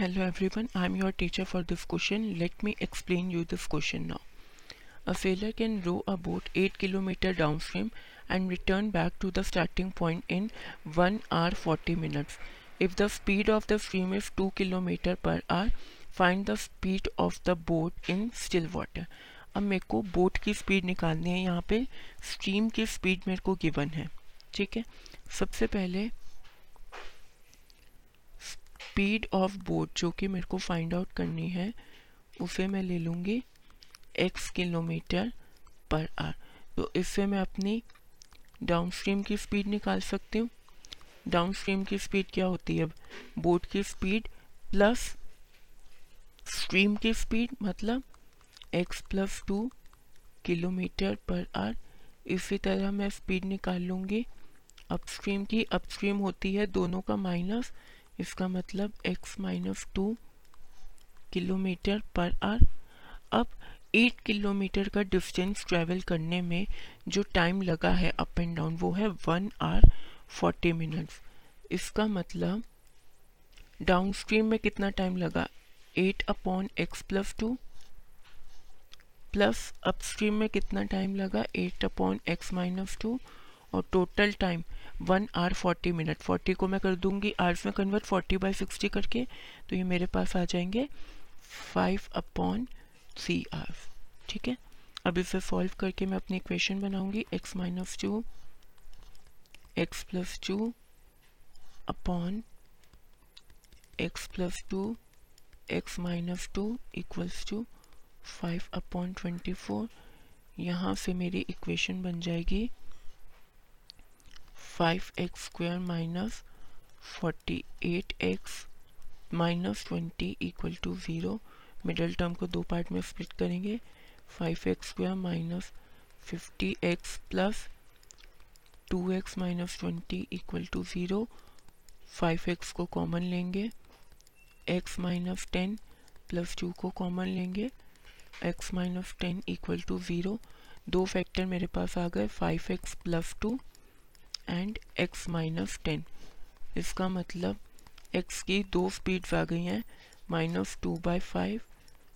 Hello everyone I am your teacher for this question let me explain you this question now a sailor can row about eight kilometre downstream and return back to the starting point in one hour forty minutes if the speed of the stream is two kilometre per hour find the speed of the boat in still water अब मेरे को boat की speed निकालनी है। यहाँ पे stream की speed मेरे को गिवन है। ठीक है? सबसे पहले स्पीड ऑफ़ बोट जो कि मेरे को फाइंड आउट करनी है, उसे मैं ले लूँगी एक्स किलोमीटर पर आर तो इससे मैं अपनी डाउन स्ट्रीम की स्पीड निकाल सकती हूँ। डाउन स्ट्रीम की स्पीड क्या होती है? अब बोट की स्पीड प्लस स्ट्रीम की स्पीड मतलब x plus two kilometre per hour इसी तरह मैं स्पीड निकाल लूँगी। अपस्ट्रीम की अपस्ट्रीम होती है दोनों का माइनस इसका मतलब x minus two kilometre per hour अब एट किलोमीटर का डिस्टेंस ट्रैवल करने में जो टाइम लगा है अप एंड डाउन वो है वन आर फोर्टी मिनट्स इसका मतलब डाउन स्ट्रीम में कितना टाइम लगा? Eight upon x plus two plus upstream में कितना टाइम लगा? Eight upon x minus two और total time one hour forty minute forty को मैं कर दूँगी आर्स में कन्वर्ट फोर्टी बाई सिक्सटी करके तो ये मेरे पास आ जाएँगे फाइव अपॉन सी आर ठीक है? अब इसे सॉल्व करके मैं अपनी इक्वेशन बनाऊँगी. X minus two x plus two upon x plus two x minus two equals to five upon twenty four यहाँ से मेरी इक्वेशन बन जाएगी five x square minus forty eight x minus twenty equal to zero middle term को दो part में split करेंगे। Five x square minus fifty x plus two x minus twenty equal to zero five x को common लेंगे। X minus ten plus two को common लेंगे। X minus ten equal to zero दो factor मेरे पास आ गए five x plus two and x minus ten इसका मतलब एक्स की दो स्पीड्स आ गई हैं minus two by five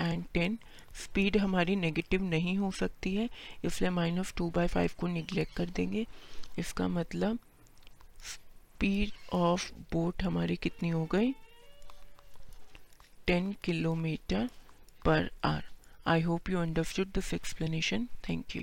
and ten speed हमारी नेगेटिव नहीं हो सकती है, इसलिए माइनस टू बाई फाइव को निगलेक्ट कर देंगे। इसका मतलब स्पीड ऑफ़ बोट हमारी कितनी हो गई? Ten kilometre per hour I hope you understood this explanation thank you